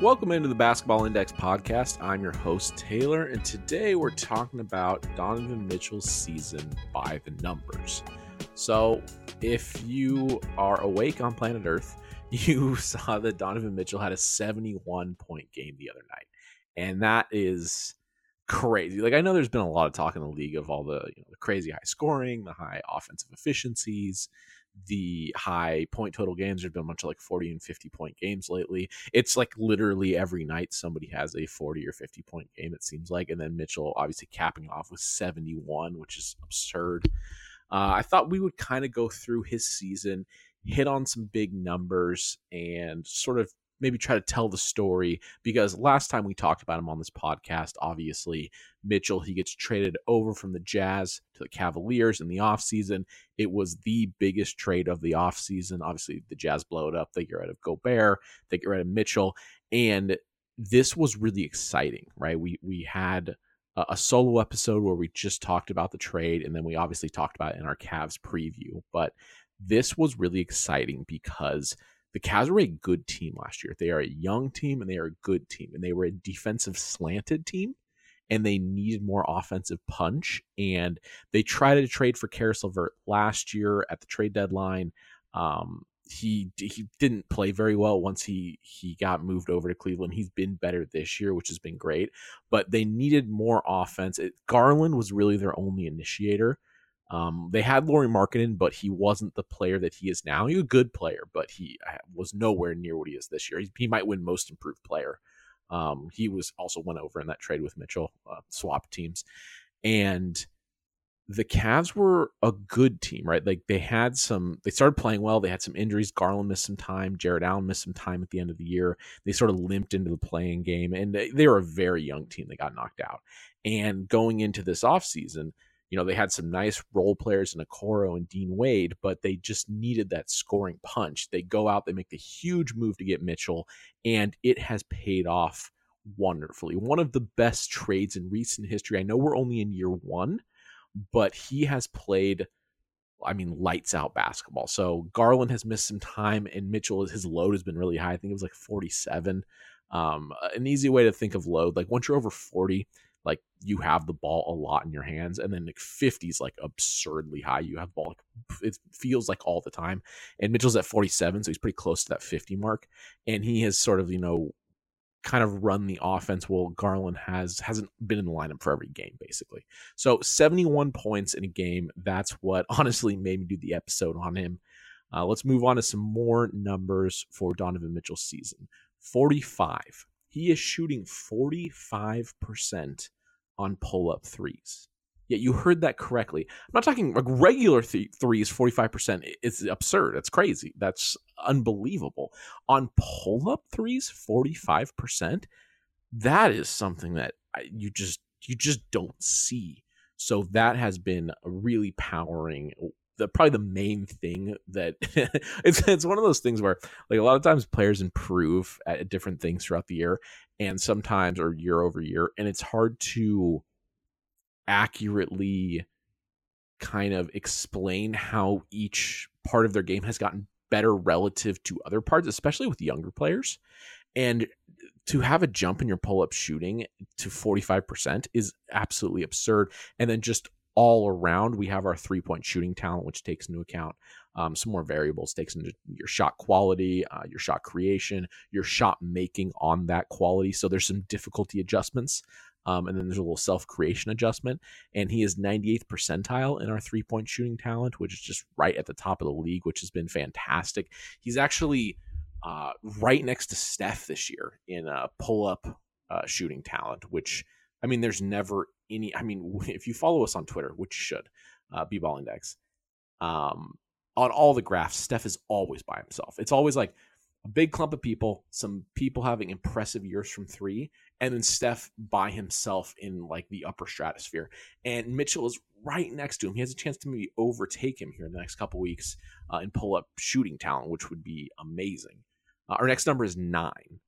Welcome into the Basketball Index podcast. I'm your host, Taylor, and today we're talking about Donovan Mitchell's season by the numbers. So, if you are awake on planet Earth, you saw that Donovan Mitchell had a 71 point game the other night. And that is crazy. Like I know there's been a lot of talk in the league of all the, you know, the crazy high scoring, the high offensive efficiencies, the high point total games. There's been a bunch of like 40 and 50 point games lately. It's like literally every night somebody has a 40 or 50 point game, it seems like. And then Mitchell obviously capping off with 71, which is absurd. Uh, I thought we would kind of go through his season, hit on some big numbers, and sort of maybe try to tell the story because last time we talked about him on this podcast, obviously, Mitchell, he gets traded over from the Jazz to the Cavaliers in the offseason. It was the biggest trade of the offseason. Obviously, the Jazz blow it up. They get rid of Gobert, they get rid of Mitchell. And this was really exciting, right? We we had a, a solo episode where we just talked about the trade, and then we obviously talked about it in our Cavs preview. But this was really exciting because – the Cavs were a good team last year. They are a young team and they are a good team, and they were a defensive slanted team, and they needed more offensive punch. And they tried to trade for Caris LeVert last year at the trade deadline. Um, he he didn't play very well once he he got moved over to Cleveland. He's been better this year, which has been great. But they needed more offense. It, Garland was really their only initiator. Um, they had Lauri Markkanen, but he wasn't the player that he is now. He was a good player, but he uh, was nowhere near what he is this year. He, he might win Most Improved Player. Um, he was also went over in that trade with Mitchell, uh, swap teams, and the Cavs were a good team, right? Like they had some, they started playing well. They had some injuries. Garland missed some time. Jarrett Allen missed some time at the end of the year. They sort of limped into the play-in game, and they, they were a very young team. They got knocked out. And going into this offseason, you know, they had some nice role players in Okoro and Dean Wade, but they just needed that scoring punch. They go out, they make the huge move to get Mitchell, and it has paid off wonderfully. One of the best trades in recent history. I know we're only in year one, but he has played, I mean, lights out basketball. So Garland has missed some time, and Mitchell, his load has been really high. I think it was like 47. Um, an easy way to think of load, like once you're over 40, like you have the ball a lot in your hands and then like 50 is like absurdly high. You have ball like, it feels like all the time and mitchell's at 47 so he's pretty close to that 50 mark and he has sort of you know kind of run the offense while garland has hasn't been in the lineup for every game basically. So 71 points in a game that's what honestly made me do the episode on him. Uh, let's move on to some more numbers for donovan mitchell's season. 45 he is shooting 45% on pull up threes. Yet you heard that correctly. I'm not talking like regular th- threes, 45%. It's absurd. That's crazy. That's unbelievable. On pull up threes, 45%. That is something that you just you just don't see. So that has been really powering the probably the main thing that it's it's one of those things where like a lot of times players improve at different things throughout the year and sometimes or year over year and it's hard to accurately kind of explain how each part of their game has gotten better relative to other parts especially with younger players and to have a jump in your pull-up shooting to 45% is absolutely absurd and then just all around. We have our three point shooting talent, which takes into account um, some more variables, takes into your shot quality, uh, your shot creation, your shot making on that quality. So there's some difficulty adjustments. Um, and then there's a little self creation adjustment. And he is 98th percentile in our three point shooting talent, which is just right at the top of the league, which has been fantastic. He's actually uh, right next to Steph this year in a pull up uh, shooting talent, which I mean, there's never any. I mean, if you follow us on Twitter, which you should, uh, B-Ball Index, um, on all the graphs, Steph is always by himself. It's always like a big clump of people, some people having impressive years from three, and then Steph by himself in like the upper stratosphere. And Mitchell is right next to him. He has a chance to maybe overtake him here in the next couple weeks uh, and pull up shooting talent, which would be amazing. Uh, our next number is nine.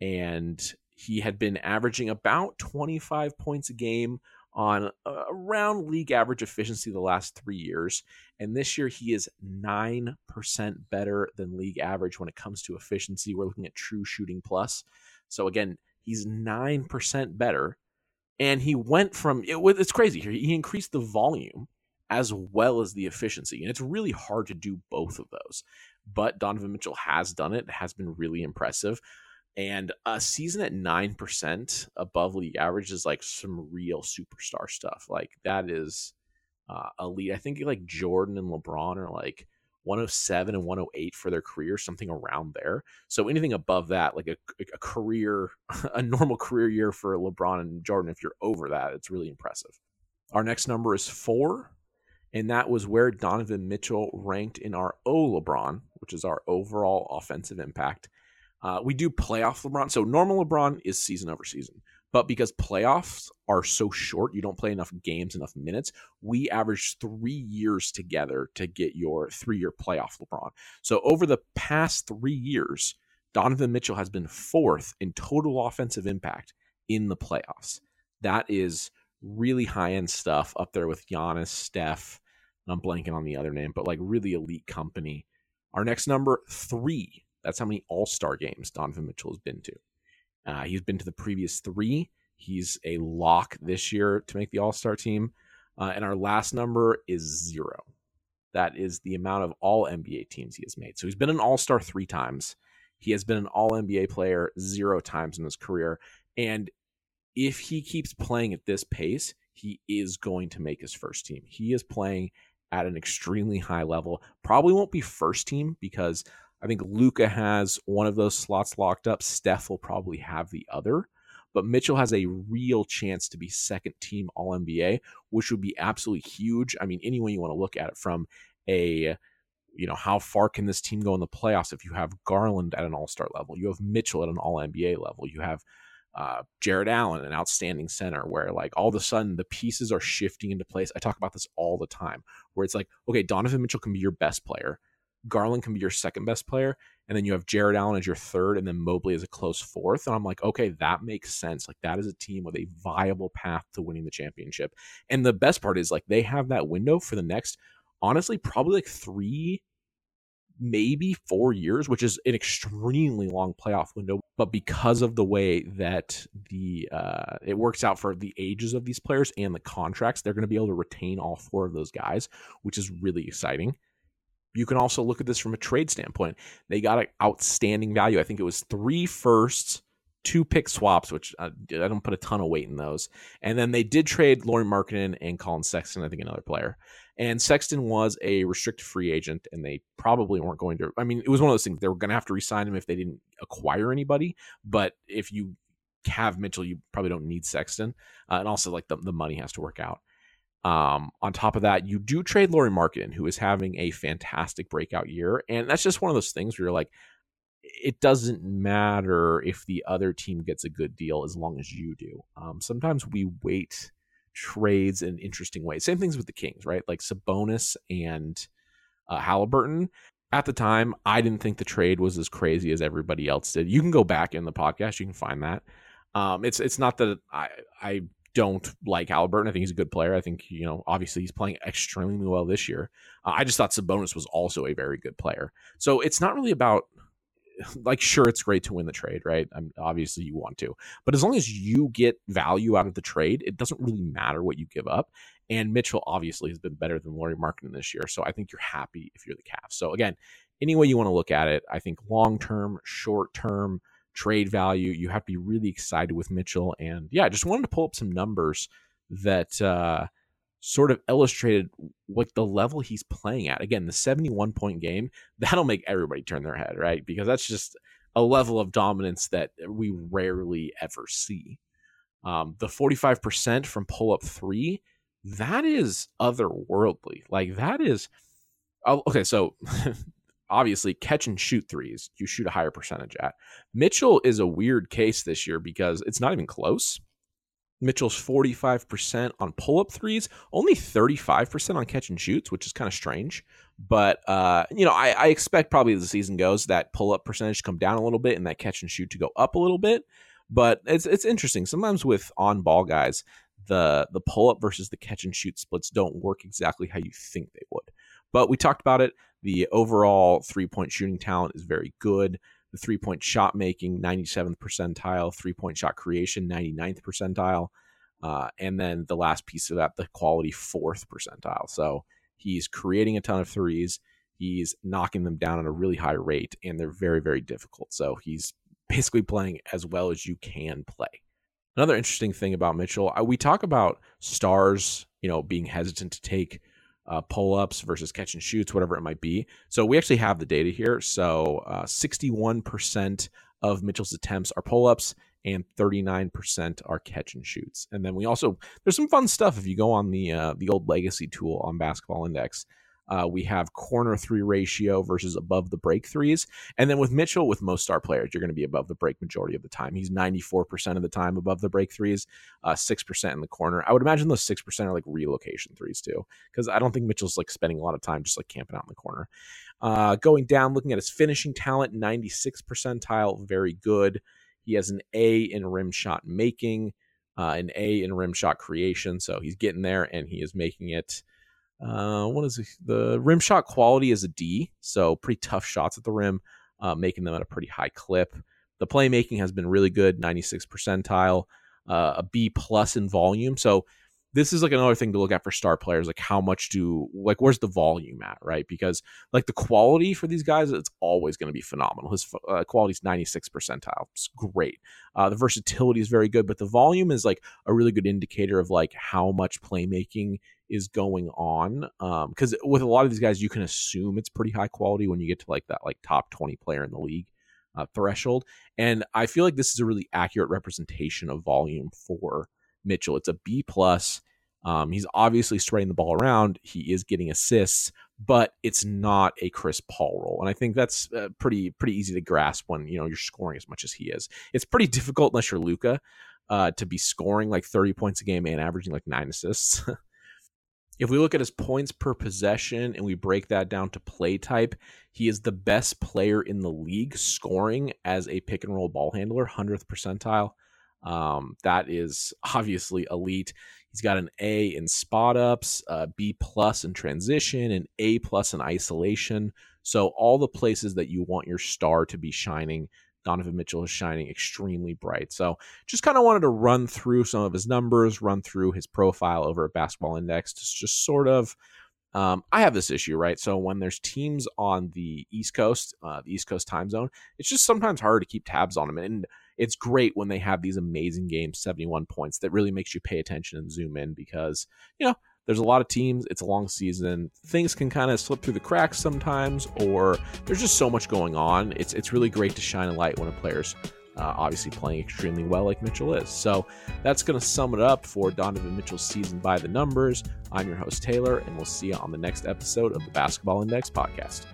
And he had been averaging about 25 points a game on uh, around league average efficiency the last three years. And this year, he is 9% better than league average when it comes to efficiency. We're looking at true shooting plus. So again, he's 9% better. And he went from it, it's crazy here. He increased the volume as well as the efficiency. And it's really hard to do both of those. But Donovan Mitchell has done it, it has been really impressive. And a season at 9% above league average is like some real superstar stuff. Like that is uh, elite. I think like Jordan and LeBron are like 107 and 108 for their career, something around there. So anything above that, like a, a career, a normal career year for LeBron and Jordan, if you're over that, it's really impressive. Our next number is four, and that was where Donovan Mitchell ranked in our O LeBron, which is our overall offensive impact. Uh, we do playoff LeBron. So normal LeBron is season over season. But because playoffs are so short, you don't play enough games, enough minutes, we average three years together to get your three year playoff LeBron. So over the past three years, Donovan Mitchell has been fourth in total offensive impact in the playoffs. That is really high end stuff up there with Giannis, Steph. I'm blanking on the other name, but like really elite company. Our next number, three. That's how many All Star games Donovan Mitchell has been to. Uh, he's been to the previous three. He's a lock this year to make the All Star team. Uh, and our last number is zero. That is the amount of all NBA teams he has made. So he's been an All Star three times. He has been an All NBA player zero times in his career. And if he keeps playing at this pace, he is going to make his first team. He is playing at an extremely high level. Probably won't be first team because I think Luka has one of those slots locked up. Steph will probably have the other. But Mitchell has a real chance to be second team All NBA, which would be absolutely huge. I mean, any way you want to look at it from a, you know, how far can this team go in the playoffs if you have Garland at an All Star level? You have Mitchell at an All NBA level. You have uh, Jarrett Allen, an outstanding center, where like all of a sudden the pieces are shifting into place. I talk about this all the time, where it's like, okay, Donovan Mitchell can be your best player. Garland can be your second best player, and then you have Jarrett Allen as your third, and then Mobley as a close fourth. And I'm like, okay, that makes sense. Like that is a team with a viable path to winning the championship. And the best part is like they have that window for the next, honestly, probably like three, maybe four years, which is an extremely long playoff window. But because of the way that the uh, it works out for the ages of these players and the contracts, they're going to be able to retain all four of those guys, which is really exciting. You can also look at this from a trade standpoint. They got an outstanding value. I think it was three firsts, two pick swaps, which I, uh, I don't put a ton of weight in those. And then they did trade Lauri Markkanen and Colin Sexton, I think another player. And Sexton was a restricted free agent, and they probably weren't going to. I mean, it was one of those things they were going to have to resign him if they didn't acquire anybody. But if you have Mitchell, you probably don't need Sexton, uh, and also like the the money has to work out. Um, on top of that, you do trade Lauri Markkanen, who is having a fantastic breakout year. And that's just one of those things where you're like, it doesn't matter if the other team gets a good deal as long as you do. Um, sometimes we wait trades in interesting ways. Same things with the Kings, right? Like Sabonis and uh, Halliburton. At the time, I didn't think the trade was as crazy as everybody else did. You can go back in the podcast; you can find that. Um, it's it's not that I I don't like Halliburton. I think he's a good player. I think, you know, obviously he's playing extremely well this year. Uh, I just thought Sabonis was also a very good player. So it's not really about, like, sure, it's great to win the trade, right? I obviously you want to. But as long as you get value out of the trade, it doesn't really matter what you give up. And Mitchell obviously has been better than Lauri Markkanen this year. So I think you're happy if you're the Cavs. So again, any way you want to look at it, I think long term, short term, trade value. You have to be really excited with Mitchell. And yeah, I just wanted to pull up some numbers that uh, sort of illustrated what the level he's playing at. Again, the 71 point game, that'll make everybody turn their head, right? Because that's just a level of dominance that we rarely ever see. Um, the 45% from pull up three, that is otherworldly. Like, that is. Oh, okay, so obviously catch and shoot threes, you shoot a higher percentage at. Mitchell is a weird case this year because it's not even close. Mitchell's 45% on pull up threes, only 35% on catch and shoots, which is kind of strange. But, uh, you know, I, I, expect probably as the season goes that pull up percentage to come down a little bit and that catch and shoot to go up a little bit. But it's, it's interesting. Sometimes with on ball guys, the, the pull up versus the catch and shoot splits don't work exactly how you think they would. But we talked about it. The overall three point shooting talent is very good. the three point shot making, 97th percentile, three point shot creation, 99th percentile. Uh, and then the last piece of that, the quality fourth percentile. So he's creating a ton of threes. He's knocking them down at a really high rate, and they're very, very difficult. So he's basically playing as well as you can play. Another interesting thing about Mitchell, uh, we talk about stars, you know, being hesitant to take uh, pull ups versus catch and shoots, whatever it might be. So we actually have the data here. So uh, 61% of Mitchell's attempts are pull ups and 39% are catch and shoots. And then we also there's some fun stuff if you go on the uh, the old legacy tool on Basketball Index. Uh, we have corner three ratio versus above the break threes. And then with Mitchell, with most star players, you're going to be above the break majority of the time. He's 94% of the time above the break threes, uh, 6% in the corner. I would imagine those 6% are like relocation threes too, because I don't think Mitchell's like spending a lot of time just like camping out in the corner. Uh, going down, looking at his finishing talent, 96 percentile, very good. He has an A in rim shot making, uh, an A in rim shot creation. So he's getting there and he is making it. Uh, what is it? the rim shot quality is a D, so pretty tough shots at the rim, uh, making them at a pretty high clip. The playmaking has been really good, 96 percentile, uh, a B plus in volume. So this is like another thing to look at for star players like how much do like where's the volume at right because like the quality for these guys it's always going to be phenomenal his uh, quality is 96 percentile it's great uh, the versatility is very good but the volume is like a really good indicator of like how much playmaking is going on because um, with a lot of these guys you can assume it's pretty high quality when you get to like that like top 20 player in the league uh, threshold and i feel like this is a really accurate representation of volume for Mitchell. It's a B plus. Um, he's obviously spreading the ball around. He is getting assists, but it's not a Chris Paul role, and I think that's uh, pretty pretty easy to grasp when you know you're scoring as much as he is. It's pretty difficult unless you're luka uh, to be scoring like 30 points a game and averaging like nine assists. if we look at his points per possession and we break that down to play type, he is the best player in the league scoring as a pick and roll ball handler, 100th percentile. Um, that is obviously elite. He's got an A in spot ups, B plus in transition, and A plus in isolation. So all the places that you want your star to be shining, Donovan Mitchell is shining extremely bright. So just kind of wanted to run through some of his numbers, run through his profile over at Basketball Index just sort of. Um, I have this issue, right? So when there's teams on the East Coast, uh, the East Coast time zone, it's just sometimes hard to keep tabs on them. And it's great when they have these amazing games, 71 points, that really makes you pay attention and zoom in because, you know, there's a lot of teams, it's a long season. Things can kind of slip through the cracks sometimes, or there's just so much going on. It's it's really great to shine a light when a player's uh, obviously playing extremely well like Mitchell is. So that's going to sum it up for Donovan Mitchell's season by the numbers. I'm your host, Taylor, and we'll see you on the next episode of the Basketball Index podcast.